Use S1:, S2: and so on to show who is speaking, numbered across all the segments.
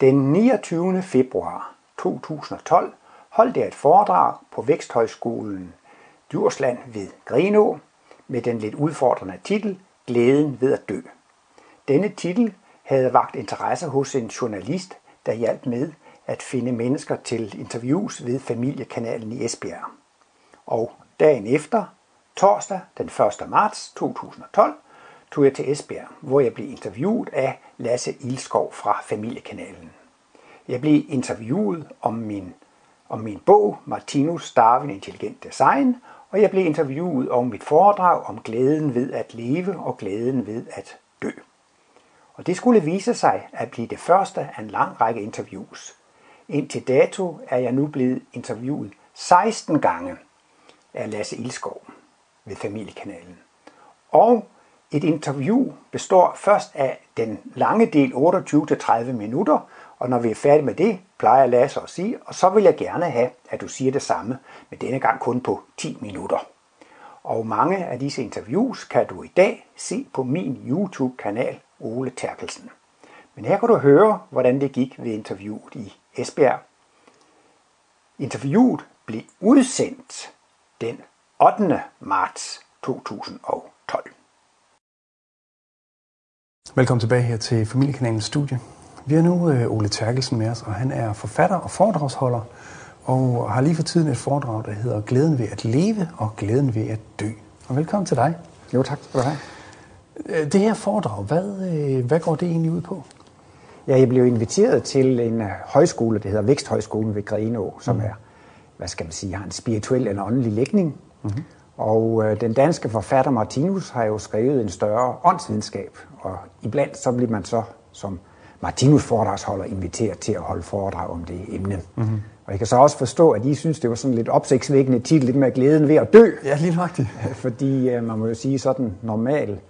S1: Den 29. februar 2012 holdt jeg et foredrag på Væksthøjskolen Djursland ved Grenå med den lidt udfordrende titel Glæden ved at dø. Denne titel havde vagt interesse hos en journalist, der hjalp med at finde mennesker til interviews ved familiekanalen i Esbjerg. Og dagen efter, torsdag den 1. marts 2012, tog jeg til Esbjerg, hvor jeg blev interviewet af Lasse Ilskov fra Familiekanalen. Jeg blev interviewet om min, om min bog Martinus Darwin Intelligent Design, og jeg blev interviewet om mit foredrag om glæden ved at leve og glæden ved at dø. Og det skulle vise sig at blive det første af en lang række interviews. Indtil dato er jeg nu blevet interviewet 16 gange af Lasse Ilskov ved Familiekanalen. Og et interview består først af den lange del 28-30 minutter, og når vi er færdige med det, plejer Lasse at sige, og så vil jeg gerne have, at du siger det samme, men denne gang kun på 10 minutter. Og mange af disse interviews kan du i dag se på min YouTube-kanal Ole Terkelsen. Men her kan du høre, hvordan det gik ved interviewet i Esbjerg. Interviewet blev udsendt den 8. marts 2000.
S2: Velkommen tilbage her til Familiekanalens studie. Vi har nu øh, Ole Terkelsen med os, og han er forfatter og foredragsholder, og har lige for tiden et foredrag, der hedder Glæden ved at leve og glæden ved at dø. Og velkommen til dig.
S1: Jo, tak skal du have.
S2: Øh, det her foredrag, hvad, øh, hvad går det egentlig ud på?
S1: Ja, jeg blev inviteret til en højskole, der hedder Væksthøjskolen ved Grenå, som mm. er, hvad skal man sige, har en spirituel eller åndelig lægning. Mm-hmm. Og øh, den danske forfatter Martinus har jo skrevet en større åndsvidenskab, og iblandt så bliver man så som Martinus foredragsholder inviteret til at holde foredrag om det emne. Mm-hmm. Og jeg kan så også forstå, at I synes, det var sådan lidt opsigtsvækkende titel, lidt med glæden ved at dø.
S2: Ja, lige nøjagtigt.
S1: Fordi øh, man må jo sige sådan normal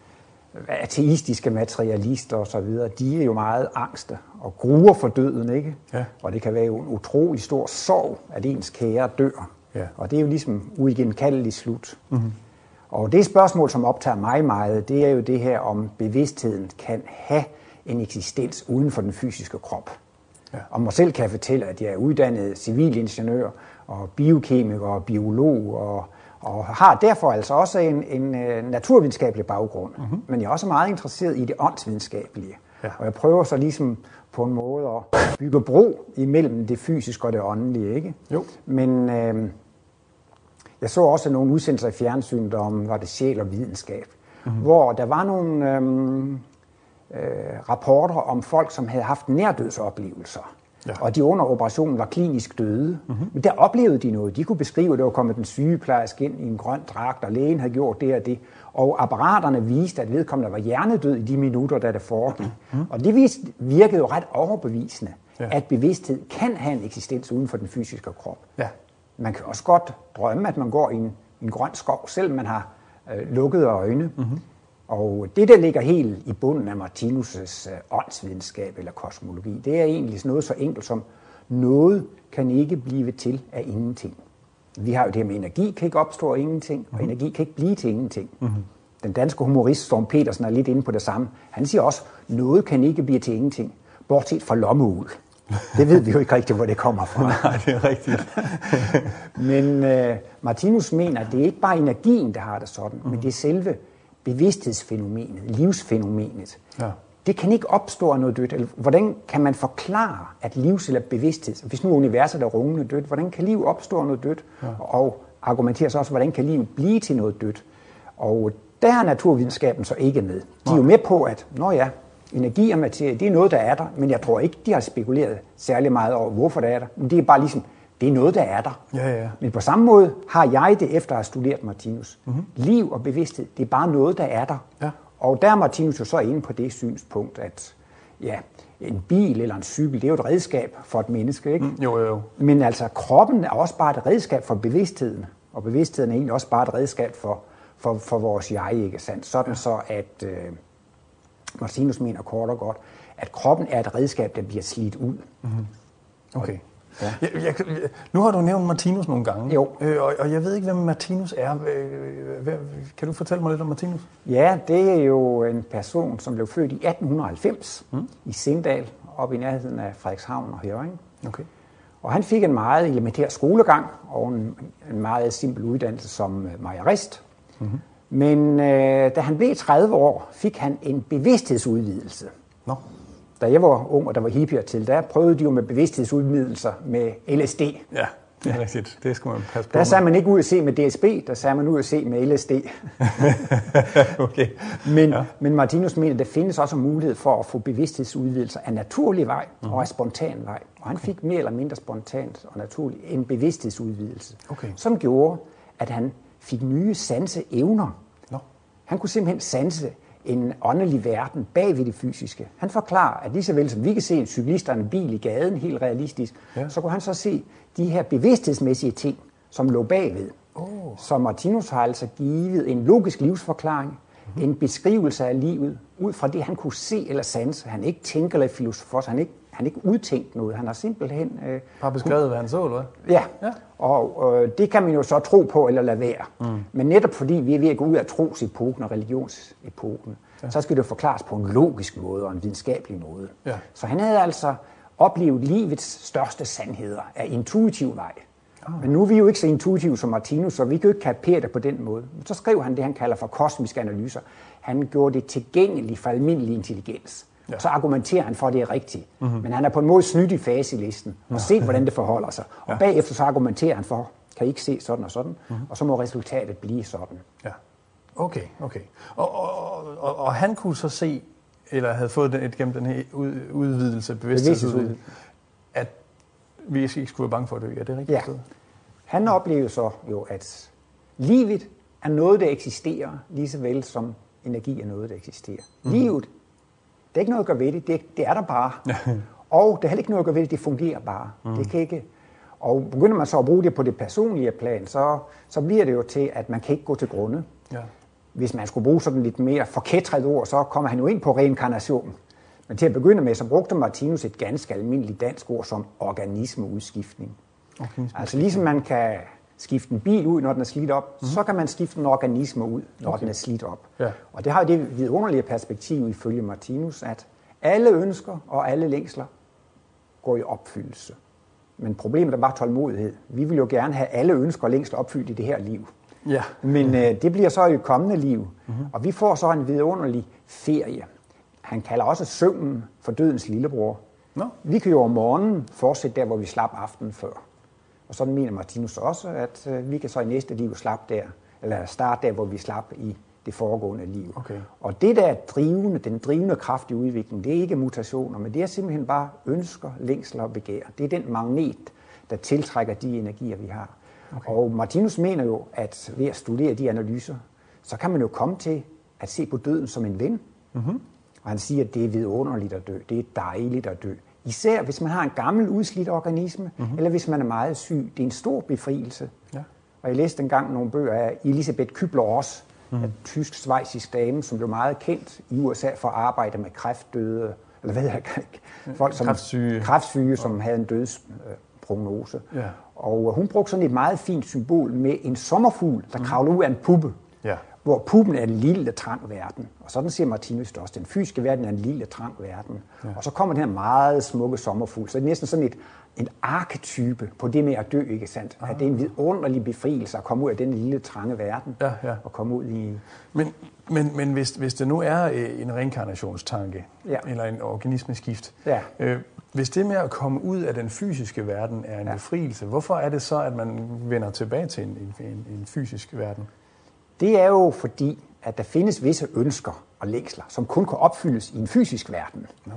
S1: ateistiske materialister og så videre, de er jo meget angste og gruer for døden, ikke? Ja. Og det kan være jo en utrolig stor sorg, at ens kære dør. Ja. Og det er jo ligesom uigenkaldelig slut. Mm-hmm. Og det spørgsmål, som optager mig meget, det er jo det her, om bevidstheden kan have en eksistens uden for den fysiske krop. Ja. Og mig selv kan jeg fortælle, at jeg er uddannet civilingeniør og biokemiker og biolog og, og har derfor altså også en, en uh, naturvidenskabelig baggrund. Mm-hmm. Men jeg er også meget interesseret i det åndsvidenskabelige. Ja. Og jeg prøver så ligesom på en måde at bygge bro imellem det fysiske og det åndelige. Ikke? Jo. Men øh, jeg så også nogle udsendelser i fjernsynet om, var det sjæl og videnskab, mm-hmm. hvor der var nogle øh, øh, rapporter om folk, som havde haft nærdødsoplevelser. Ja. Og de under operationen var klinisk døde. Mm-hmm. Men der oplevede de noget. De kunne beskrive, at der var kommet en sygeplejerske ind i en grøn dragt, og lægen havde gjort det og det. Og apparaterne viste, at vedkommende var hjernedød i de minutter, da det foregik. Mm-hmm. Og det viste, virkede jo ret overbevisende, ja. at bevidsthed kan have en eksistens uden for den fysiske krop. Ja. Man kan også godt drømme, at man går i en, en grøn skov, selvom man har øh, lukkede øjne. Mm-hmm. Og det, der ligger helt i bunden af Martinus' øh, åndsvidenskab eller kosmologi, det er egentlig noget så enkelt som, noget kan ikke blive til af ingenting. Vi har jo det her med, energi kan ikke opstå af ingenting, mm-hmm. og mhm. energi kan ikke blive til ingenting. Mm-hmm. Den danske humorist Storm Petersen er lidt inde på det samme. Han siger også, noget kan ikke blive til ingenting, bortset fra lommeul. Det ved vi jo ikke rigtigt, hvor det kommer fra.
S2: Nej, det er rigtigt.
S1: men uh, Martinus mener, at det er ikke bare energien, der har det sådan, mm. men det er selve bevidsthedsfænomenet, livsfænomenet. Ja. Det kan ikke opstå af noget dødt. Hvordan kan man forklare, at livs- eller bevidsthed, hvis nu universet er rungende dødt, hvordan kan liv opstå af noget dødt? Ja. Og argumenterer så også, hvordan kan livet blive til noget dødt? Og der er naturvidenskaben så ikke med. De er jo med på, at når ja, energi og materie, det er noget, der er der, men jeg tror ikke, de har spekuleret særlig meget over, hvorfor det er der. Men det er bare ligesom, det er noget, der er der.
S2: Ja, ja.
S1: Men på samme måde har jeg det, efter at have studeret Martinus. Mm-hmm. Liv og bevidsthed, det er bare noget, der er der. Ja. Og der er Martinus jo så inde på det synspunkt, at ja, en bil eller en cykel, det er jo et redskab for et menneske, ikke? Mm,
S2: jo, jo, jo.
S1: Men altså, kroppen er også bare et redskab for bevidstheden. Og bevidstheden er egentlig også bare et redskab for, for, for vores jeg, ikke sandt? Sådan ja. så, at øh, Martinus mener kort og godt, at kroppen er et redskab, der bliver slidt ud.
S2: Mm-hmm. Okay. Ja. Jeg, jeg, nu har du nævnt Martinus nogle gange,
S1: jo.
S2: Øh, og, og jeg ved ikke, hvem Martinus er. Kan du fortælle mig lidt om Martinus?
S1: Ja, det er jo en person, som blev født i 1890 mm. i Sindal, op i nærheden af Frederikshavn og Høring.
S2: Okay.
S1: Og han fik en meget elementær skolegang og en, en meget simpel uddannelse som øh, majerist. Mm-hmm. Men øh, da han blev 30 år, fik han en bevidsthedsudvidelse.
S2: Nå.
S1: Da jeg var ung, og der var hippier til, der prøvede de jo med bevidsthedsudvidelser med LSD.
S2: Ja, det er rigtigt. Det skal man passe på.
S1: Der sagde man ikke ud at se med DSB, der sagde man ud at se med LSD.
S2: okay.
S1: Men, ja. men Martinus mener, at der findes også mulighed for at få bevidsthedsudvidelser af naturlig vej mm. og af spontan vej. Og han fik mere eller mindre spontant og naturligt en bevidsthedsudvidelse,
S2: Okay.
S1: som gjorde, at han fik nye sanseevner.
S2: Nå.
S1: Han kunne simpelthen sanse en åndelig verden bag ved det fysiske. Han forklarer, at lige så vel som vi kan se en cyklist og en bil i gaden helt realistisk,
S2: Ja.
S1: så kunne han så se de her bevidsthedsmæssige ting, som lå bagved.
S2: Oh.
S1: Så Martinus har altså givet en logisk livsforklaring, En beskrivelse af livet, ud fra det, han kunne se eller sanse. Han ikke tænker eller filosofer, han ikke, han ikke udtænkt noget. Han har simpelthen... Øh,
S2: Bare beskrevet, hvad han så, eller hvad?
S1: Ja,
S2: Ja.
S1: ja. og øh, det kan man jo så tro på eller lade være. Mm. Men netop fordi vi er ved at gå ud af trosepoken og religionsepoken, ja. så skal det jo forklares på en logisk måde og en videnskabelig måde.
S2: Ja.
S1: Så han havde altså oplevet livets største sandheder af intuitiv vej. Oh. Men nu er vi jo ikke så intuitive som Martinus, så vi kan jo ikke kapere det på den måde. Så skrev han det, han kalder for kosmiske analyser. Han gjorde det tilgængeligt for almindelig intelligens.
S2: Ja.
S1: Så argumenterer han for, at det er rigtigt. Mm-hmm. Men han er på en måde snydt i faselisten og set, hvordan det forholder sig. Og
S2: Ja.
S1: bagefter så argumenterer han for, kan I ikke se sådan og sådan, mm-hmm. og så må resultatet blive sådan.
S2: Ja. Okay, okay. Og, og, og, og han kunne så se, eller havde fået den, gennem den her ud, udvidelse, bevidsthedsudvidelse, at vi ikke skulle være bange for at dø. Er det rigtigt
S1: Ja. Han oplevede så jo, at livet er noget, der eksisterer, lige så vel som energi er noget, der eksisterer. Mm. Livet, det er ikke noget at gøre ved det, det, det er der bare. og der er heller ikke noget at gøre ved det, det fungerer bare. Mm. Det kan ikke... Og begynder man så at bruge det på det personlige plan, så, så bliver det jo til, at man kan ikke gå til grunde.
S2: Ja.
S1: Hvis man skulle bruge sådan lidt mere forkætret ord, så kommer han jo ind på reinkarnation. Men til at begynde med, så brugte Martinus et ganske almindeligt dansk ord som organismeudskiftning.
S2: Organisme.
S1: Altså ligesom man kan skifte en bil ud, når den er slidt op, mm. så kan man skifte en organisme ud, når okay. den er slidt op.
S2: Ja.
S1: Og det har jo det vidunderlige perspektiv ifølge Martinus, at alle ønsker og alle længsler går i opfyldelse. Men problemet er bare tålmodighed. Vi vil jo gerne have alle ønsker og længsler opfyldt i det her liv.
S2: Ja.
S1: Men øh, det bliver så i et kommende liv, mm-hmm. og vi får så en vidunderlig ferie. Han kalder også søvnen for dødens lillebror.
S2: Nå.
S1: Vi kan jo om morgenen fortsætte der, hvor vi slap aftenen før. Og sådan mener Martinus også, at øh, vi kan så i næste liv slappe der, eller starte der, hvor vi slap i det foregående liv.
S2: Okay.
S1: Og det der er drivende, den drivende kraft i udviklingen, det er ikke mutationer, men det er simpelthen bare ønsker, længsler og begær. Det er den magnet, der tiltrækker de energier, vi har. Okay. Og Martinus mener jo, at ved at studere de analyser, så kan man jo komme til at se på døden som en ven. Mm-hmm. Og han siger, at det er vidunderligt at dø, det er dejligt at dø. Især hvis man har en gammel udslidt organisme, mm-hmm. eller hvis man er meget syg. Det er en stor befrielse.
S2: Ja.
S1: Og jeg læste engang nogle bøger af Elisabeth Kübler-Ross, mm. en tysk-svejsisk dame, som blev meget kendt i USA for at arbejde med kræftdøde, eller hvad hedder folk som
S2: Kræftsyge.
S1: kræftsyge som havde en dødsprognose.
S2: Ja.
S1: Og hun brugte sådan et meget fint symbol med en sommerfugl, der kravler ud af en puppe.
S2: Ja.
S1: Hvor puppen er en lille, trang verden. Og sådan siger Martinus det også. Den fysiske verden er en lille, trang verden. Ja. Og så kommer den her meget smukke sommerfugl. Så det er næsten sådan et, en arketype på det med at dø, ikke sandt? At det er en vidunderlig befrielse at komme ud af den lille, trange verden.
S2: Ja, ja.
S1: Og komme ud i...
S2: Men, men, men hvis, hvis det nu er øh, en reinkarnationstanke,
S1: Ja.
S2: eller en organismeskift,
S1: Ja.
S2: øh, hvis det med at komme ud af den fysiske verden er en ja.
S1: Ja.
S2: befrielse, hvorfor er det så, at man vender tilbage til en, en, en, en fysisk verden?
S1: Det er jo fordi, at der findes visse ønsker og længsler, som kun kan opfyldes i en fysisk verden.
S2: Nå.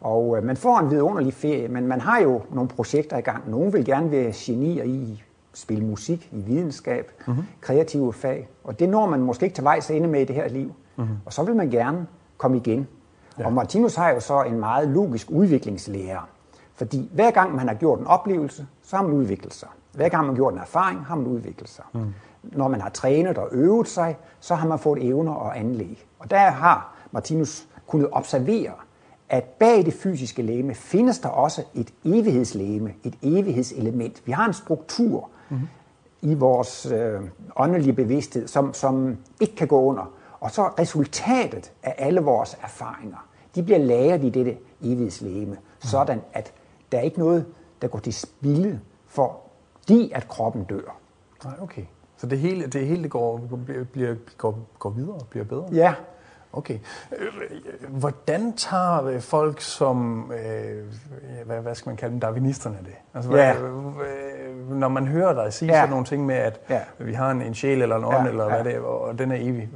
S1: Og øh, man får en vidunderlig ferie, men man har jo nogle projekter i gang. Nogle vil gerne være genier i spille musik, i videnskab, mm-hmm. kreative fag. Og det når man måske ikke til vejs ende med i det her liv. Mm-hmm. Og så vil man gerne komme igen. Ja. Og Martinus har jo så en meget logisk udviklingslærer. Fordi hver gang man har gjort en oplevelse, så har man udviklet sig. Hver gang man har gjort en erfaring, har man udviklet sig. Mm. Når man har trænet og øvet sig, så har man fået evner og anlæg. Og der har Martinus kunnet observere, at bag det fysiske læme findes der også et evighedslæme, et evighedselement. Vi har en struktur mm-hmm. i vores øh, åndelige bevidsthed, som, som ikke kan gå under. Og så resultatet af alle vores erfaringer, de bliver lagret i dette evighedslæme, mm. sådan at der er ikke noget, der går til spilde, fordi at kroppen dør.
S2: Nej, okay. Så det hele, det hele går, bliver, går, går videre og bliver bedre?
S1: Ja.
S2: Okay. Hvordan tager folk som, øh, hvad, hvad skal man kalde dem, darwinisterne det? Altså, ja. hvad, øh, når man hører dig sige ja. sådan nogle ting med, at ja. vi har en, en sjæl eller en ånd, ja. eller hvad ja. det er, og den er evig.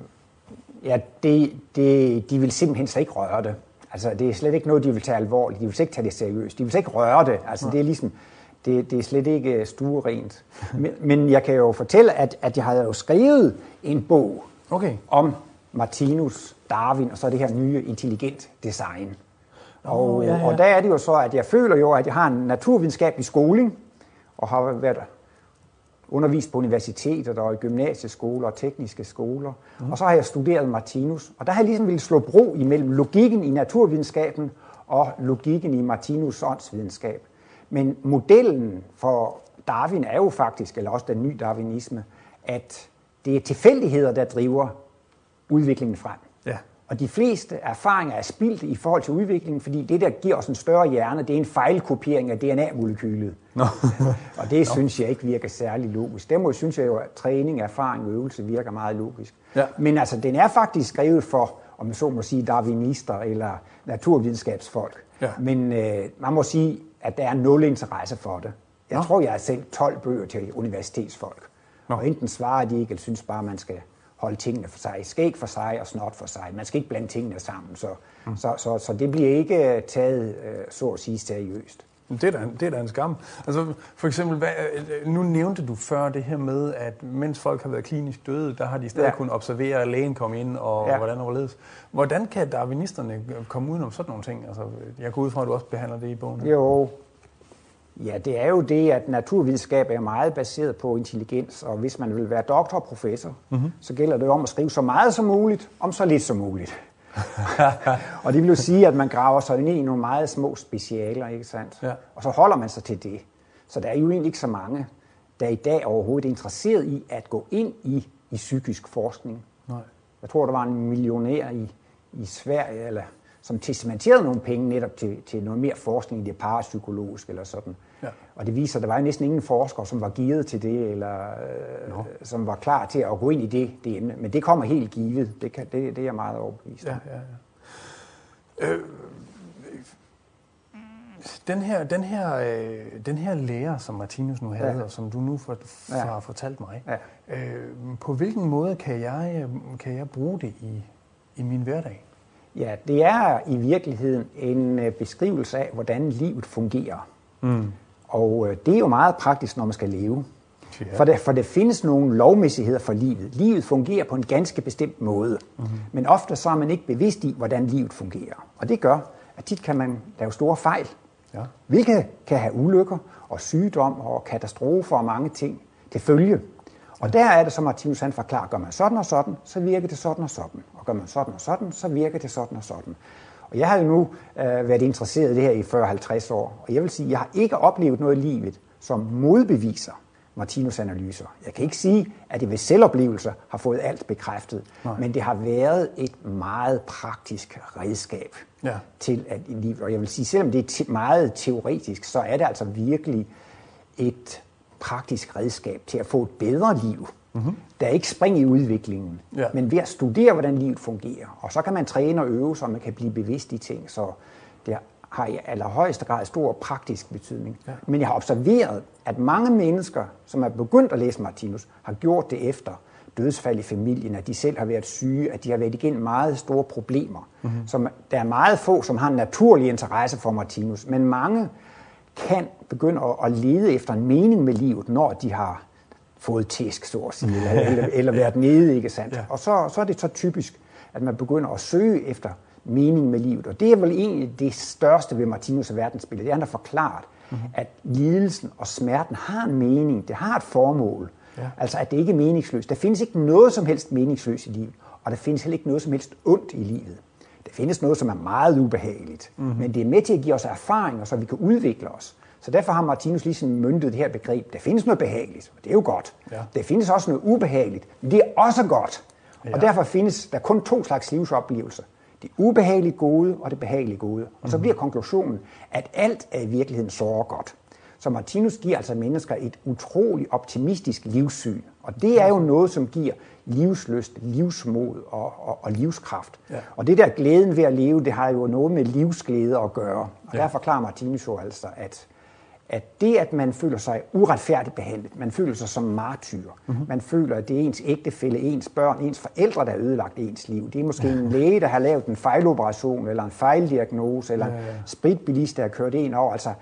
S1: Ja, det, det, de vil simpelthen slet ikke røre det. Altså, det er slet ikke noget, de vil tage alvorligt. De vil slet ikke tage det seriøst. De vil slet ikke røre det. Altså, ja. det er ligesom, det, det er slet ikke stuerent. men, men jeg kan jo fortælle, at, at jeg har jo skrevet en bog okay. om Martinus, Darwin og så det her nye intelligent design. Og, oh, ja, ja. og der er det jo så, at jeg føler jo, at jeg har en naturvidenskabelig skoling, og har været undervist på universiteter og i gymnasieskoler og tekniske skoler. Mm. Og så har jeg studeret Martinus, og der har jeg ligesom ville slå bro imellem logikken i naturvidenskaben og logikken i Martinus åndsvidenskab. Men modellen for Darwin er jo faktisk, eller også den nye darwinisme, at det er tilfældigheder, der driver udviklingen frem. Ja. Og de fleste erfaringer er spildt i forhold til udviklingen, fordi det, der giver os en større hjerne, det er en fejlkopiering af DNA-molekylet. No. og det no. synes jeg ikke virker særlig logisk. Derimod synes jeg jo, at træning, erfaring og øvelse virker meget logisk. Ja. Men altså, den er faktisk skrevet for, om man så må sige, darwinister eller naturvidenskabsfolk. Ja. Men øh, man må sige, at der er nul interesse for det. Jeg no. tror, jeg har selv 12 bøger til universitetsfolk. No. Og enten svarer de ikke, eller synes bare, man skal holde tingene for sig. Skæg for sig og snot for sig. Man skal ikke blande tingene sammen. Så, mm. så, så, så det bliver ikke taget, øh, så at sige, seriøst.
S2: Det er, da, det er da en skam. Altså, for eksempel, hvad, øh, nu nævnte du før det her med, at mens folk har været klinisk døde, der har de stadig ja. kunnet observere, at lægen komme ind, og ja. hvordan overledes. Hvordan kan darwinisterne komme udenom sådan nogle ting? Altså, jeg går ud fra, at du også behandler det i bogen.
S1: Jo, Ja, det er jo det, at naturvidenskab er meget baseret på intelligens, og hvis man vil være doktor og professor, mm-hmm. så gælder det om at skrive så meget som muligt, om så lidt som muligt. og det vil jo sige, at man graver sig ind i nogle meget små specialer, ikke sandt? Ja. Og så holder man sig til det. Så der er jo egentlig ikke så mange, der i dag overhovedet er interesseret i at gå ind i, i psykisk forskning. Nej. Jeg tror, der var en millionær i, i Sverige, eller som testamenterede nogle penge netop til, til noget mere forskning i det parapsykologiske eller sådan. Ja. Og det viser, at der var næsten ingen forskere, som var givet til det, eller øh, no. som var klar til at gå ind i det, det emne. Men det kommer helt givet. Det, kan, det, det er jeg meget overbevist om. Ja, ja, ja. Øh,
S2: den her, den her, øh, den her lærer, som Martinus nu havde, ja. og som du nu for, for, ja. har fortalt mig, ja. øh, på hvilken måde kan jeg, kan jeg bruge det i, i min hverdag?
S1: Ja, det er i virkeligheden en øh, beskrivelse af, hvordan livet fungerer. Mm. Og øh, det er jo meget praktisk, når man skal leve. Ja. For, der, for der findes nogle lovmæssigheder for livet. Livet fungerer på en ganske bestemt måde. Mm-hmm. Men ofte så er man ikke bevidst i, hvordan livet fungerer. Og det gør, at tit kan man lave store fejl. Ja. Hvilket kan have ulykker og sygdom og katastrofer og mange ting til følge. Og der er det, som Martinus han forklarer, gør man sådan og sådan, så virker det sådan og sådan. Og gør man sådan og sådan, så virker det sådan og sådan. Og jeg har jo nu øh, været interesseret i det her i 40-50 år, og jeg vil sige, at jeg har ikke oplevet noget i livet, som modbeviser Martinus analyser. Jeg kan ikke sige, at det ved selvoplevelser har fået alt bekræftet, Nej. men det har været et meget praktisk redskab ja. til at i livet. Og jeg vil sige, selvom det er meget teoretisk, så er det altså virkelig et praktisk redskab til at få et bedre liv. Mm-hmm. Der er ikke spring i udviklingen, ja. men ved at studere, hvordan livet fungerer. Og så kan man træne og øve, så man kan blive bevidst i ting. Så det har i allerhøjeste grad stor praktisk betydning. Ja. Men jeg har observeret, at mange mennesker, som er begyndt at læse Martinus, har gjort det efter dødsfald i familien, at de selv har været syge, at de har været igennem meget store problemer. Mm-hmm. Som, der er meget få, som har en naturlig interesse for Martinus, men mange kan begynde at, at lede efter en mening med livet, når de har fået tæsk, så at sige, eller, eller, eller været nede, ikke sandt? Ja. Og så, så er det så typisk, at man begynder at søge efter mening med livet. Og det er vel egentlig det største ved Martinus' verdensbillede. Det er, han har forklaret, mm-hmm. at lidelsen og smerten har en mening, det har et formål. Ja. Altså, at det ikke er meningsløst. Der findes ikke noget som helst meningsløst i livet, og der findes heller ikke noget som helst ondt i livet. Der findes noget, som er meget ubehageligt, mm-hmm. men det er med til at give os erfaringer, så vi kan udvikle os. Så derfor har Martinus ligesom myndet det her begreb. Der findes noget behageligt, og det er jo godt. Ja. Der findes også noget ubehageligt, men det er også godt. Ja. Og derfor findes der kun to slags livsoplevelser. Det ubehagelige gode og det behagelige gode. Og så bliver konklusionen, at alt er i virkeligheden så godt. Så Martinus giver altså mennesker et utroligt optimistisk livssyn. Og det er jo noget, som giver livsløst, livsmod og, og, og livskraft. Ja. Og det der glæden ved at leve, det har jo noget med livsglæde at gøre. Og ja. der forklarer Martinus jo altså, at, at det, at man føler sig uretfærdigt behandlet, man føler sig som martyr, mm-hmm. man føler, at det er ens ægtefælle, ens børn, ens forældre, der har ødelagt ens liv. Det er måske en læge, der har lavet en fejloperation, eller en fejldiagnose, eller en spritbilist, der har kørt en over. Altså,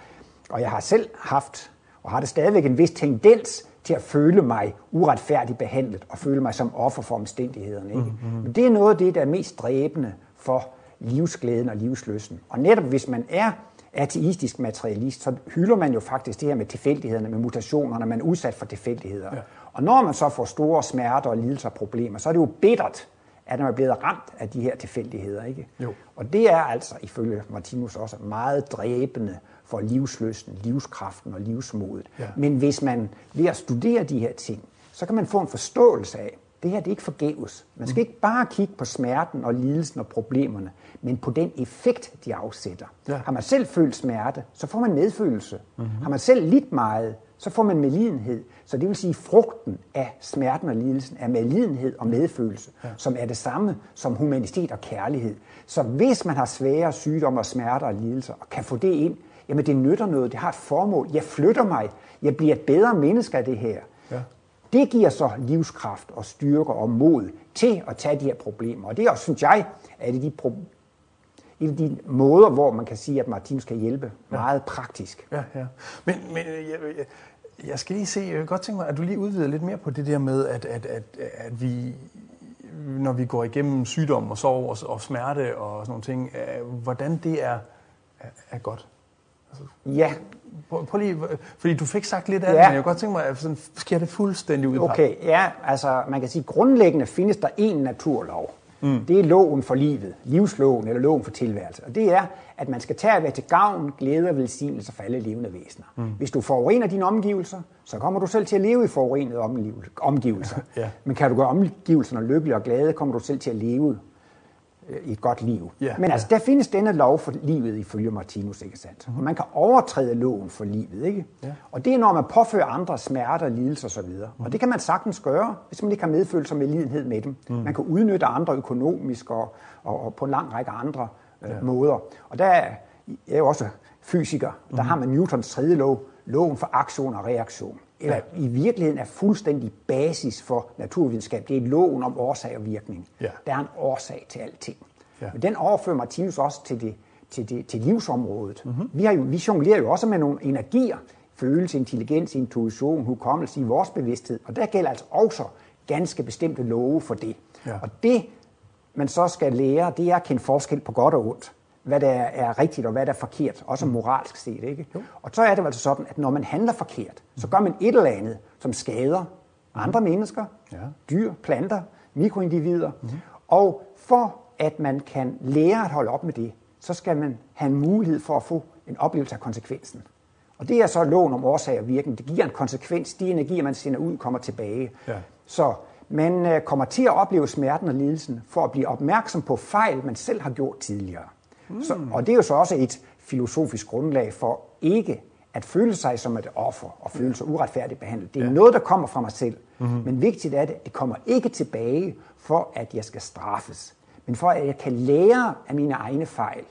S1: og jeg har selv haft, og har det stadigvæk en vis tendens til at føle mig uretfærdigt behandlet, og føle mig som offer for omstændighederne. Ikke? Mm-hmm. Men det er noget af det, der er mest dræbende for livsglæden og livsløsen. Og netop hvis man er ateistisk materialist, så hylder man jo faktisk det her med tilfældighederne, med mutationerne, man er udsat for tilfældigheder. Ja. Og når man så får store smerter og lidelser og problemer, så er det jo bittert, at man er blevet ramt af de her tilfældigheder. Ikke? Jo. Og det er altså, ifølge Martinus også, meget dræbende for livsløsten, livskraften og livsmodet. Ja. Men hvis man ved at studere de her ting, så kan man få en forståelse af, det her det er ikke forgæves. Man skal mm. ikke bare kigge på smerten og lidelsen og problemerne, men på den effekt, de afsætter. Ja. Har man selv følt smerte, så får man medfølelse. Mm-hmm. Har man selv lidt meget, så får man medlidenhed. Så det vil sige, frugten af smerten og lidelsen er medlidenhed og medfølelse, ja. som er det samme som humanitet og kærlighed. Så hvis man har svære sygdomme og smerter og lidelser, og kan få det ind, jamen det nytter noget, det har et formål. Jeg flytter mig, jeg bliver et bedre menneske af det her. Ja. Det giver så livskraft og styrke og mod til at tage de her problemer. Og det er også, synes jeg, er det de pro- en af de måder, hvor man kan sige, at Martinus kan hjælpe ja. meget praktisk.
S2: Ja, ja. Men, men jeg, jeg, jeg skal lige se, jeg godt tænke mig, at du lige udvider lidt mere på det der med, at, at, at, at vi, når vi går igennem sygdom og sorg og, og smerte og sådan nogle ting, hvordan det er, er, er godt.
S1: Altså, ja.
S2: Prøv, prøv lige, fordi du fik sagt lidt af ja. det, men jeg kan godt tænke mig, at sådan, sker det fuldstændig ud
S1: Okay, ja, altså man kan sige, grundlæggende findes der en naturlov. Mm. Det er loven for livet, livsloven eller loven for tilværelse. Og det er, at man skal tage at være til gavn, glæde og velsignelse for alle levende væsener. Mm. Hvis du forurener dine omgivelser, så kommer du selv til at leve i forurenede omgivelser. ja. Men kan du gøre omgivelserne lykkelige og glade, kommer du selv til at leve et godt liv. Yeah, Men altså, der findes denne lov for livet ifølge Martinus, ikke sandt? Mm-hmm. Man kan overtræde loven for livet, ikke? Yeah. Og det er, når man påfører andre smerter, lidelser osv. Mm-hmm. Og det kan man sagtens gøre, hvis man ikke har medfølelse med lidenhed med dem. Mm. Man kan udnytte andre økonomisk og, og, og på en lang række andre øh, yeah. måder. Og der er jeg jo også fysiker. Der mm-hmm. har man Newtons tredje lov, loven for aktion og reaktion eller i virkeligheden er fuldstændig basis for naturvidenskab. Det er loven om årsag og virkning. Ja. Der er en årsag til alting. Ja. Men den overfører Martinus også til, det, til, det, til livsområdet. Mm-hmm. Vi, har jo, vi jonglerer jo også med nogle energier, følelse, intelligens, intuition, hukommelse i vores bevidsthed. Og der gælder altså også ganske bestemte love for det. Ja. Og det, man så skal lære, det er at kende forskel på godt og ondt hvad der er rigtigt og hvad der er forkert, også mm. moralsk set. Ikke? Jo. Og så er det altså sådan, at når man handler forkert, så gør man et eller andet, som skader andre mennesker, ja. dyr, planter, mikroindivider. Mm. Og for at man kan lære at holde op med det, så skal man have en mulighed for at få en oplevelse af konsekvensen. Og det er så loven om årsag og virkning. Det giver en konsekvens. De energier, man sender ud, kommer tilbage. Ja. Så man øh, kommer til at opleve smerten og lidelsen for at blive opmærksom på fejl, man selv har gjort tidligere. Mm. Så, og det er jo så også et filosofisk grundlag for ikke at føle sig som et offer og føle sig uretfærdigt behandlet. Det er ja. noget, der kommer fra mig selv. Mm-hmm. Men vigtigt er det, at det kommer ikke tilbage for, at jeg skal straffes, men for, at jeg kan lære af mine egne fejl.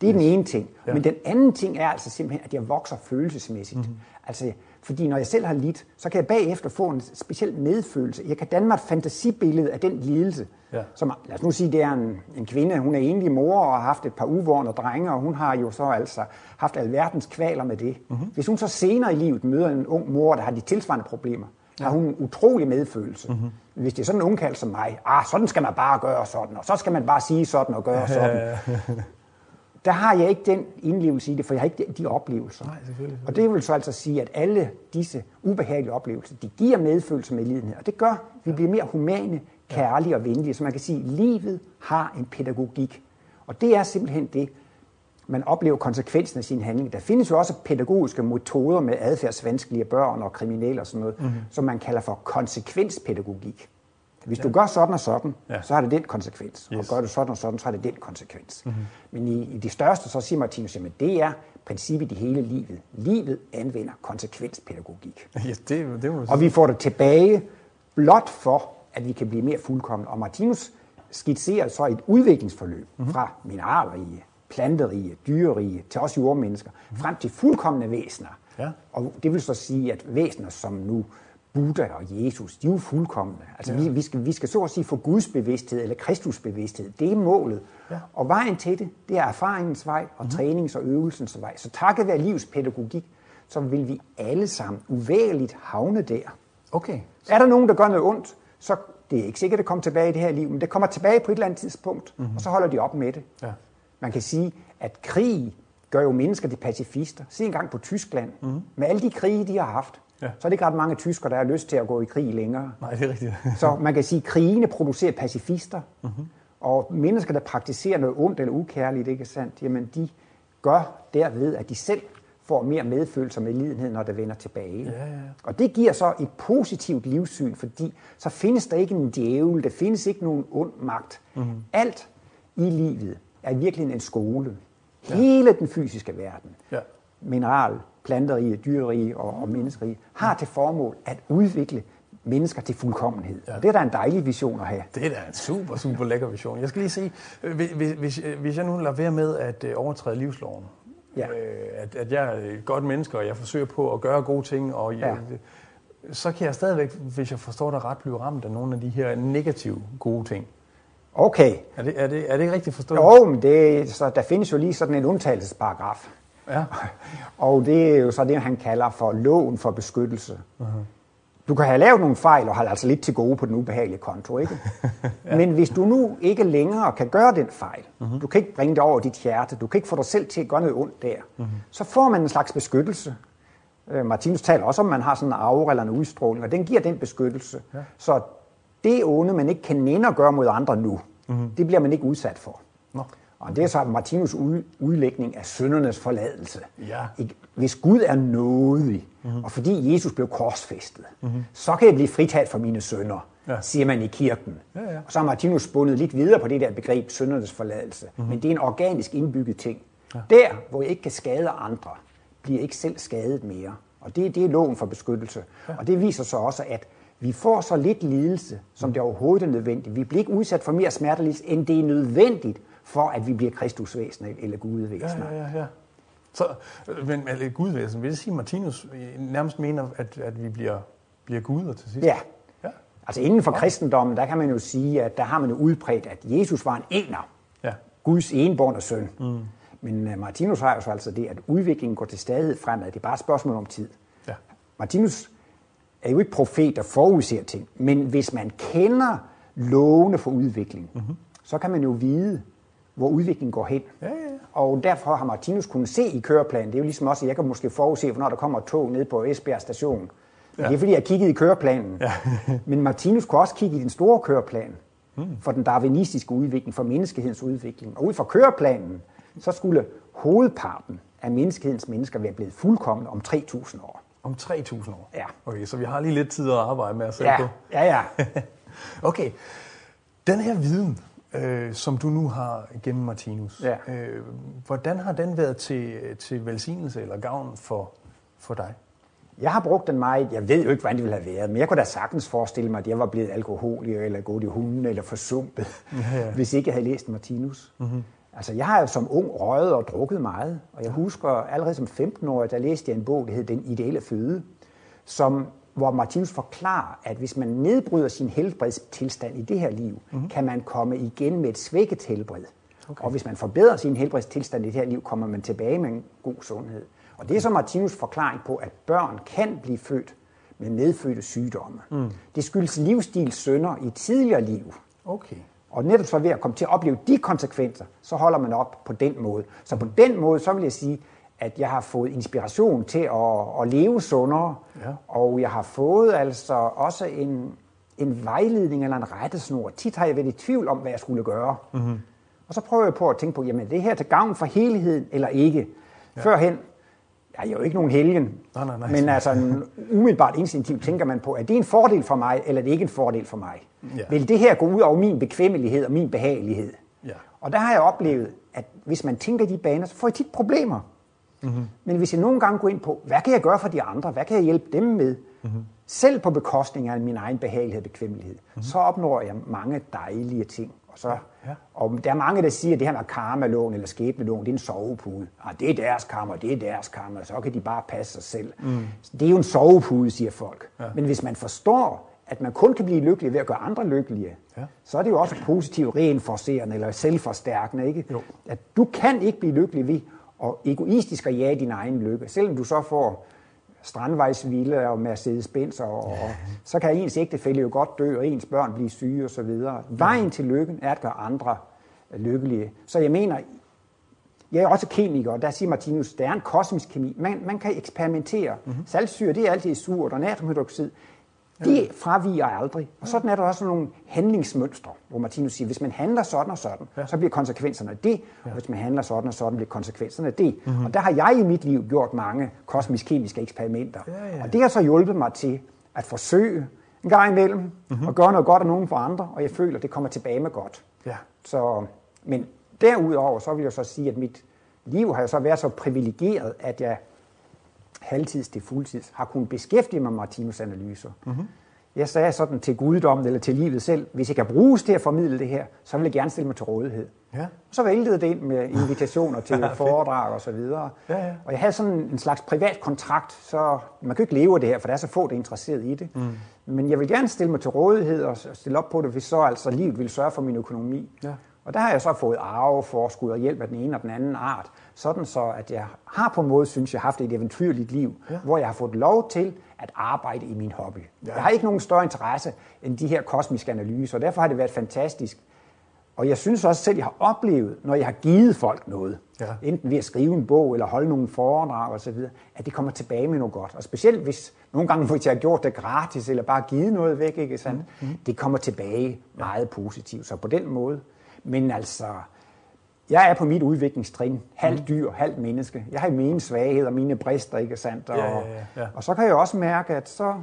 S1: Det er yes. den ene ting. Ja. Men den anden ting er altså simpelthen, at jeg vokser følelsesmæssigt. Mm-hmm. Altså, fordi når jeg selv har lidt, så kan jeg bagefter få en speciel medfølelse. Jeg kan danne mig et fantasibillede af den lidelse. Ja. Som, lad os nu sige, det er en, en kvinde, hun er enlig mor og har haft et par uvårende drenge, og hun har jo så altså haft alverdens kvaler med det. Mm-hmm. Hvis hun så senere i livet møder en ung mor, der har de tilsvarende problemer, ja. har hun en utrolig medfølelse. Mm-hmm. Hvis det er sådan en ungkald som mig, ah, sådan skal man bare gøre sådan, og så skal man bare sige sådan og gøre sådan. der har jeg ikke den indlevelse i det, for jeg har ikke de oplevelser. Nej, selvfølgelig, selvfølgelig. Og det vil så altså sige, at alle disse ubehagelige oplevelser, de giver medfølelse med lidenhed, og det gør, at vi bliver mere humane, kærlige og venlige. Så man kan sige, at livet har en pædagogik. Og det er simpelthen det, man oplever konsekvensen af sin handling. Der findes jo også pædagogiske metoder med adfærdsvanskelige børn og kriminelle og sådan noget, mm-hmm. som man kalder for konsekvenspædagogik. Hvis du gør sådan og sådan, ja. så har det den konsekvens. Yes. Og gør du sådan og sådan, så har det den konsekvens. Mm-hmm. Men i, i det største, så siger Martinus, at det er princippet i hele livet. Livet anvender konsekvenspædagogik.
S2: Ja, det, det
S1: og vi får det tilbage blot for, at vi kan blive mere fuldkommende. Og Martinus skitserer så et udviklingsforløb mm-hmm. fra mineralrige, planterige, dyrerige til os jordmennesker, mm-hmm. frem til fuldkommende væsener. Ja. Og det vil så sige, at væsener som nu Buddha og Jesus, de er jo fuldkommende. Altså ja. vi, vi, skal, vi skal så at sige få Guds bevidsthed eller Kristus bevidsthed. Det er målet. Ja. Og vejen til det, det er erfaringens vej og mm. trænings- og øvelsens vej. Så takket være livs pædagogik, så vil vi alle sammen uvægeligt havne der.
S2: Okay.
S1: Er der nogen, der gør noget ondt, så det er ikke sikkert, at det kommer tilbage i det her liv, men det kommer tilbage på et eller andet tidspunkt, mm-hmm. og så holder de op med det. Ja. Man kan sige, at krig gør jo mennesker til pacifister. Se engang på Tyskland, mm-hmm. med alle de krige, de har haft, ja. så er det ikke ret mange tyskere, der har lyst til at gå i krig længere.
S2: Nej, det er rigtigt.
S1: så man kan sige, at krigene producerer pacifister, mm-hmm. og mennesker, der praktiserer noget ondt eller ukærligt, ikke sandt, jamen de gør derved, at de selv får mere medfølelse med lidenhed, når det vender tilbage. Ja, ja. Og det giver så et positivt livssyn, fordi så findes der ikke en djævel, der findes ikke nogen ond magt. Mm-hmm. Alt i livet er virkelig en skole. Ja. Hele den fysiske verden, ja. mineral, planterige, dyrerige og, og menneskerige, har til formål at udvikle mennesker til fuldkommenhed. Ja. Det er da en dejlig vision at have.
S2: Det er da en super, super lækker vision. Jeg skal lige sige, hvis, hvis, hvis jeg nu lader være med at øh, overtræde livsloven, ja. øh, at, at jeg er et godt menneske, og jeg forsøger på at gøre gode ting, og ja. så kan jeg stadigvæk, hvis jeg forstår det ret, blive ramt af nogle af de her negative gode ting.
S1: Okay.
S2: Er det, er det, er det ikke rigtigt forstået?
S1: Jo, men det, så der findes jo lige sådan en undtagelsesparagraf. Ja. og det er jo så det, han kalder for loven for beskyttelse. Uh-huh. Du kan have lavet nogle fejl og har altså lidt til gode på den ubehagelige konto, ikke? ja. Men hvis du nu ikke længere kan gøre den fejl, uh-huh. du kan ikke bringe det over dit hjerte, du kan ikke få dig selv til at gøre noget ondt der, uh-huh. så får man en slags beskyttelse. Øh, Martinus taler også om, at man har sådan en aura eller en udstråling, og den giver den beskyttelse. Ja. Så det onde, man ikke kan nænde at gøre mod andre nu, uh-huh. det bliver man ikke udsat for. Nå. Og det er så Martinus udlægning af syndernes forladelse. Ja. Hvis Gud er nådig, mm-hmm. og fordi Jesus blev korsfæstet, mm-hmm. så kan jeg blive fritaget for mine sønder, ja. siger man i kirken. Ja, ja. Og så har Martinus spundet lidt videre på det der begreb syndernes forladelse. Mm-hmm. Men det er en organisk indbygget ting. Ja. Der, hvor jeg ikke kan skade andre, bliver jeg ikke selv skadet mere. Og det, det er loven for beskyttelse. Ja. Og det viser så også, at vi får så lidt lidelse, som det overhovedet er nødvendigt. Vi bliver ikke udsat for mere smertelidelse, end det er nødvendigt for at vi bliver kristusvæsener eller gudvæsener.
S2: Ja, ja, ja. Så, men eller gudvæsen, vil det sige, at Martinus nærmest mener, at, at vi bliver, bliver guder til sidst?
S1: Ja. ja. Altså inden for ja. kristendommen, der kan man jo sige, at der har man jo udbredt, at Jesus var en ener. Ja. Guds enborn og søn. Mm. Men uh, Martinus har jo så altså det, at udviklingen går til stadighed fremad. Det er bare et spørgsmål om tid. Ja. Martinus er jo ikke profet, der forudser ting. Men hvis man kender lovene for udvikling, mm-hmm. så kan man jo vide, hvor udviklingen går hen. Ja, ja. Og derfor har Martinus kunnet se i køreplanen, det er jo ligesom også, at jeg kan måske forudse, hvornår der kommer et tog ned på Esbjerg station. Ja. Det er fordi, jeg kiggede i køreplanen. Ja. Men Martinus kunne også kigge i den store køreplan hmm. for den darwinistiske udvikling, for menneskehedens udvikling. Og ud fra køreplanen, så skulle hovedparten af menneskehedens mennesker være blevet fuldkommen om 3.000 år.
S2: Om 3.000 år?
S1: Ja.
S2: Okay, så vi har lige lidt tid at arbejde med at
S1: sætte ja.
S2: på.
S1: Ja, ja.
S2: okay. Den her viden, øh, som du nu har gennem Martinus. Ja. Øh, hvordan har den været til, til velsignelse eller gavn for, for dig?
S1: Jeg har brugt den meget. Jeg ved jo ikke, hvordan det ville have været, men jeg kunne da sagtens forestille mig, at jeg var blevet alkoholiker, eller gået i hunden, eller forsumpet, ja, ja. hvis ikke jeg havde læst Martinus. Mm-hmm. Altså, jeg har jo som ung røget og drukket meget, og jeg husker allerede som 15-årig, der læste jeg en bog, der hed Den ideelle føde, som hvor Martinus forklarer, at hvis man nedbryder sin helbredstilstand i det her liv, mm-hmm. kan man komme igen med et svækket helbred. Okay. Og hvis man forbedrer sin helbredstilstand i det her liv, kommer man tilbage med en god sundhed. Og det er så Martinus forklaring på, at børn kan blive født med medfødte sygdomme. Mm. Det skyldes livsstilssønder i tidligere liv.
S2: Okay.
S1: Og netop så ved at komme til at opleve de konsekvenser, så holder man op på den måde. Så på den måde, så vil jeg sige, at jeg har fået inspiration til at, at leve sundere, ja. og jeg har fået altså også en, en vejledning eller en rettesnor. Tit har jeg været i tvivl om, hvad jeg skulle gøre. Mm-hmm. Og så prøver jeg på at tænke på, jamen det her til gavn for helheden eller ikke. Ja. Førhen, jeg er jo ikke nogen helgen,
S2: Nej, nej, nej.
S1: men altså en umiddelbart instinktivt tænker man på, er det en fordel for mig, eller er det ikke en fordel for mig?
S2: Ja.
S1: Vil det her gå ud over min bekvemmelighed og min behagelighed?
S2: Ja.
S1: Og der har jeg oplevet, at hvis man tænker de baner, så får jeg tit problemer. Mm-hmm. Men hvis jeg nogle gange går ind på, hvad kan jeg gøre for de andre? Hvad kan jeg hjælpe dem med? Mm-hmm. Selv på bekostning af min egen behagelighed og bekvemmelighed, mm-hmm. så opnår jeg mange dejlige ting. Og, så,
S2: Ja.
S1: og der er mange, der siger, at det her med karmalån eller skæbnelån, det er en sovepude. Ah, det er deres karma, det er deres karma, så kan de bare passe sig selv. Mm. Det er jo en sovepude, siger folk. Ja. Men hvis man forstår, at man kun kan blive lykkelig ved at gøre andre lykkelige,
S2: Ja.
S1: så er det jo også positivt reinforcerende eller selvforstærkende. Ikke?
S2: Jo.
S1: At du kan ikke blive lykkelig ved at egoistisk at jage din egen lykke. Selvom du så får strandvejsville og Mercedes-Benz, og, og så kan ens ægtefælle jo godt dø, og ens børn blive syge osv. Vejen til lykken er at gøre andre lykkelige. Så jeg mener, jeg er også kemiker, og der siger Martinus, der er en kosmisk kemi. Man, man kan eksperimentere. Mm-hmm. Saltsyre, det er altid surt, og natriumhydroxid, det fraviger aldrig. Og sådan er der også nogle handlingsmønstre, hvor Martinus siger, hvis man handler sådan og sådan, ja. så bliver konsekvenserne af det, og hvis man handler sådan og sådan, bliver konsekvenserne af det. Mm-hmm. Og der har jeg i mit liv gjort mange kosmisk-kemiske eksperimenter.
S2: Ja, ja.
S1: Og det har så hjulpet mig til at forsøge en gang imellem, mm-hmm. at gøre noget godt af nogen for andre, og jeg føler, at det kommer tilbage med godt.
S2: Ja.
S1: Så, men derudover, så vil jeg så sige, at mit liv har jo så været så privilegeret, at jeg halvtids til fuldtids har kunnet beskæftige mig med Martinus analyser. Mm-hmm. Jeg sagde sådan til guddommen eller til livet selv, hvis jeg kan bruges til at formidle det her, så vil jeg gerne stille mig til rådighed.
S2: Ja.
S1: Så væltede det ind med invitationer til foredrag og så videre.
S2: Ja, ja.
S1: Og jeg havde sådan en slags privat kontrakt, så man kan ikke leve af det her, for der er så få, der er interesseret i det. Mm. Men jeg vil gerne stille mig til rådighed og stille op på det, hvis så altså livet vil sørge for min økonomi.
S2: Ja.
S1: Og der har jeg så fået arveforskud og hjælp af den ene og den anden art, sådan så at jeg har på en måde, synes jeg, haft et eventyrligt liv,
S2: Ja.
S1: hvor jeg har fået lov til at arbejde i min hobby. Ja. Jeg har ikke nogen større interesse end de her kosmiske analyser, og derfor har det været fantastisk. Og jeg synes også selv, jeg har oplevet, når jeg har givet folk noget,
S2: Ja.
S1: enten ved at skrive en bog eller holde nogle foredrag osv., at det kommer tilbage med noget godt. Og specielt hvis nogle gange, hvis jeg har gjort det gratis, eller bare givet noget væk, ikke sandt? Mm-hmm. det kommer tilbage meget positivt. Så på den måde. Men altså, jeg er på mit udviklingstrin, halvt
S2: Mm.
S1: dyr, halvt menneske. Jeg har mine svagheder, mine brister, ikke sandt? Og,
S2: Ja, ja, ja,
S1: og så kan jeg også mærke, at så,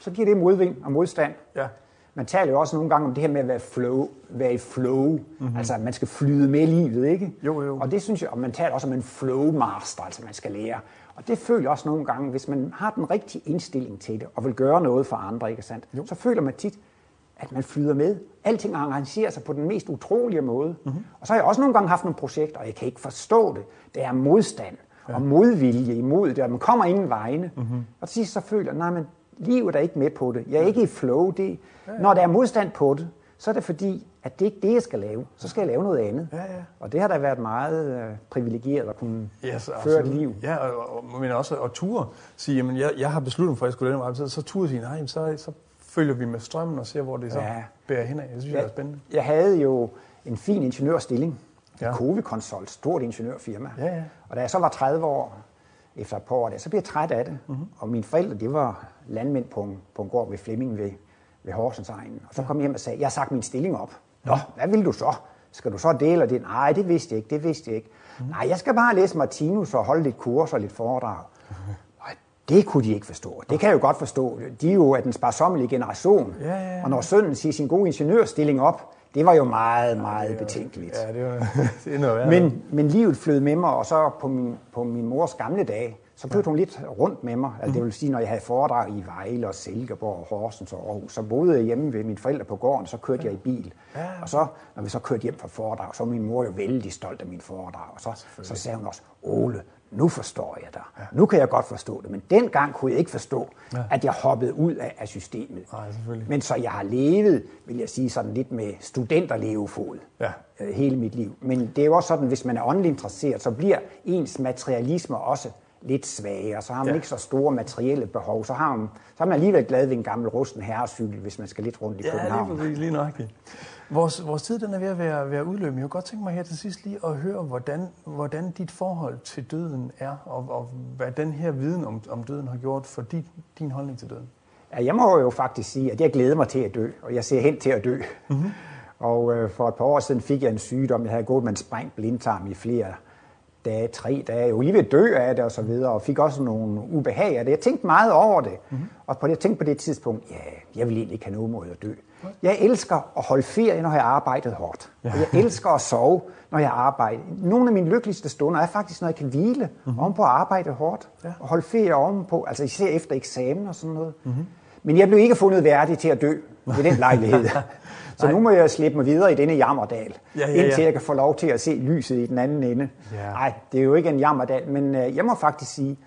S1: så giver det modvind og modstand.
S2: Ja.
S1: Man taler jo også nogle gange om det her med at være, flow, være i flow. Mm-hmm. Altså, at man skal flyde med livet, ikke?
S2: Jo, jo.
S1: Og det synes jeg, og man taler også om en flow master, altså man skal lære. Og det føler jeg også nogle gange, hvis man har den rigtige indstilling til det, og vil gøre noget for andre, ikke sandt?
S2: Jo.
S1: Så føler man tit, at man flyder med. Alting arrangerer sig på den mest utrolige måde.
S2: Mhm.
S1: Mm-hmm. Og så har jeg også nogle gange haft nogle projekter, og jeg kan ikke forstå det. Det er modstand ja. og modvilje imod det, og man kommer ingen vegne.
S2: Mhm.
S1: Mm-hmm. Og til sidst så føler jeg, nej, men livet er ikke med på det. Jeg er ikke i flow. Det, når der er modstand på det, så er det fordi, at det ikke er det, jeg skal lave. Så skal jeg lave noget andet.
S2: Ja, ja.
S1: Og det har da været meget øh, privilegeret at kunne
S2: Yes,
S1: føre et liv.
S2: Ja, og, og, men også at ture sige, jamen jeg, jeg har besluttet mig for, at jeg skulle den vej, så, så ture sige, nej, så, så følger vi med strømmen og ser, hvor det så
S1: Ja.
S2: bærer henad. Det synes jeg er spændende.
S1: Jeg havde jo en fin ingeniørstilling.
S2: Ja.
S1: Ja. Covi Consult, stort ingeniørfirma.
S2: Ja, ja.
S1: Og da jeg så var 30 år, efter et par år der, så blev jeg træt af det.
S2: Mhm.
S1: Mm-hmm. Og mine forældre, de var landmænd på en, på en gård ved Flemming ved, ved Horsens egnen. Og så kom jeg hjem og sagde, jeg har sagt min stilling op. Nå, hvad vil du så? Skal du så dele det? Nej, det vidste jeg ikke, det vidste jeg ikke.
S2: Mhm.
S1: Nej, jeg skal bare læse Martinus og holde lidt kurs og lidt foredrag. Det kunne de ikke forstå. Det kan jeg jo godt forstå. De er jo af den sparsommelige generation.
S2: Ja, ja, ja.
S1: Og når sønnen siger sin gode ingeniørstilling op, det var jo meget, meget betænkeligt.
S2: Ja, det, var, det er noget.
S1: Men, men livet flød med mig, og så på min, på min mors gamle dage, så flyttede hun lidt rundt med mig. Altså, det vil sige, når jeg havde foredrag i Vejle og Silkeborg og Horsens og Aarhus, så boede jeg hjemme ved mine forældre på gården, så kørte jeg i bil.
S2: Ja.
S1: Og så, når vi så kørte hjem fra foredrag, så var min mor jo vældig stolt af min foredrag. Og så, så sagde hun også, Ole, nu forstår jeg dig. Ja. Nu kan jeg godt forstå det. Men dengang kunne jeg ikke forstå,
S2: Ja.
S1: ja. at jeg hoppede ud af, af systemet.
S2: Nej.
S1: Men så jeg har levet, vil jeg sige, sådan lidt med studenterlevefod
S2: Ja.
S1: øh, hele mit liv. Men det er jo også sådan, hvis man er åndeligt interesseret, så bliver ens materialisme også lidt svagere. Så har man
S2: Ja.
S1: ja. ikke så store materielle behov. Så har man, så er man alligevel glad ved en gammel rusten herrecykel, hvis man skal lidt rundt i
S2: Ja, lige
S1: København.
S2: præcis, lige nøjagtigt. Vores, vores tid den er ved at være, være udløbet. Jeg kunne godt tænke mig her til sidst lige at høre, hvordan, hvordan dit forhold til døden er, og, og hvad den her viden om, om døden har gjort for din, din holdning til døden.
S1: Ja, jeg må jo faktisk sige, at jeg glæder mig til at dø, og jeg ser hen til at dø.
S2: Mhm.
S1: Mm-hmm. Og øh, for et par år siden fik jeg en sygdom. Jeg havde gået med en sprængt blindtarm i flere dage, tre dage, jeg var lige ved at dø af det og så videre, og fik også nogle ubehag af det. Jeg tænkte meget over det, mm-hmm. og på det, jeg tænkte på det tidspunkt, ja, jeg vil egentlig ikke have noget mod at dø. Jeg elsker at holde ferie, når jeg har arbejdet hårdt. Ja. Jeg elsker at sove, når jeg arbejder. Nogle af mine lykkeligste stunder er faktisk, når jeg kan hvile mm-hmm. ovenpå at arbejde hårdt. Ja. Og holde ferie ovenpå, altså især efter eksamen og sådan noget. Mm-hmm. Men jeg blev ikke fundet værdig til at dø ved den lejlighed. Så nu må jeg slippe mig videre i denne jammerdal, ja, ja, ja. indtil jeg kan få lov til at se lyset i den anden ende. Nej, ja. det er jo ikke en jammerdal, men øh, jeg må faktisk sige,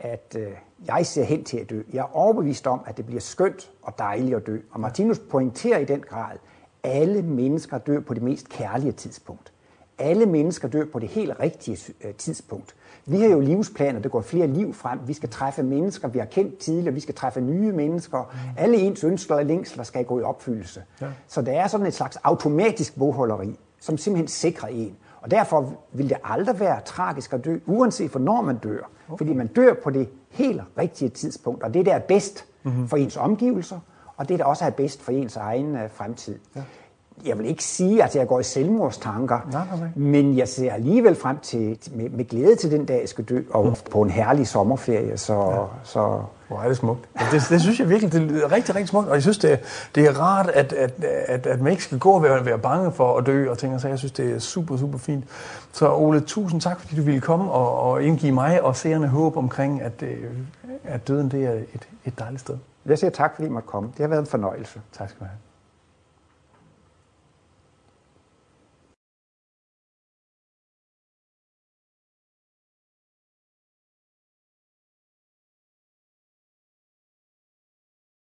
S1: at øh, jeg ser hen til at dø. Jeg er overbevist om, at det bliver skønt og dejligt at dø. Og Martinus pointerer i den grad, alle mennesker dør på det mest kærlige tidspunkt. Alle mennesker dør på det helt rigtige øh, tidspunkt. Vi har jo livsplaner, der går flere liv frem. Vi skal træffe mennesker, vi har kendt tidligere. Vi skal træffe nye mennesker. Mm. Alle ens ønsker og længsler skal gå i opfyldelse. Ja. Så det er sådan et slags automatisk bogholderi, som simpelthen sikrer en. Og derfor vil det aldrig være tragisk at dø, uanset hvornår man dør. Okay. Fordi man dør på det helt rigtige tidspunkt, og det der er bedst mm-hmm. for ens omgivelser, og det der også er bedst for ens egen uh, fremtid. Ja jeg vil ikke sige, at jeg går i selvmordstanker, nej, nej, men jeg ser alligevel frem til, med, med glæde til den dag, jeg skal dø, og mm. på en herlig sommerferie. Så, ja. så
S2: Hvor er det smukt. Det, det synes jeg virkelig, det er rigtig, rigtig smukt, og jeg synes, det, det er rart, at, at, at, at man ikke skal gå og være, være bange for at dø og ting, så jeg synes, det er super, super fint. Så Ole, tusind tak, fordi du ville komme og, og indgive mig og seerne håb omkring, at, øh, at døden det er et, et dejligt sted.
S1: Jeg siger tak, fordi I måtte komme. Det har været en fornøjelse.
S2: Tak skal du have.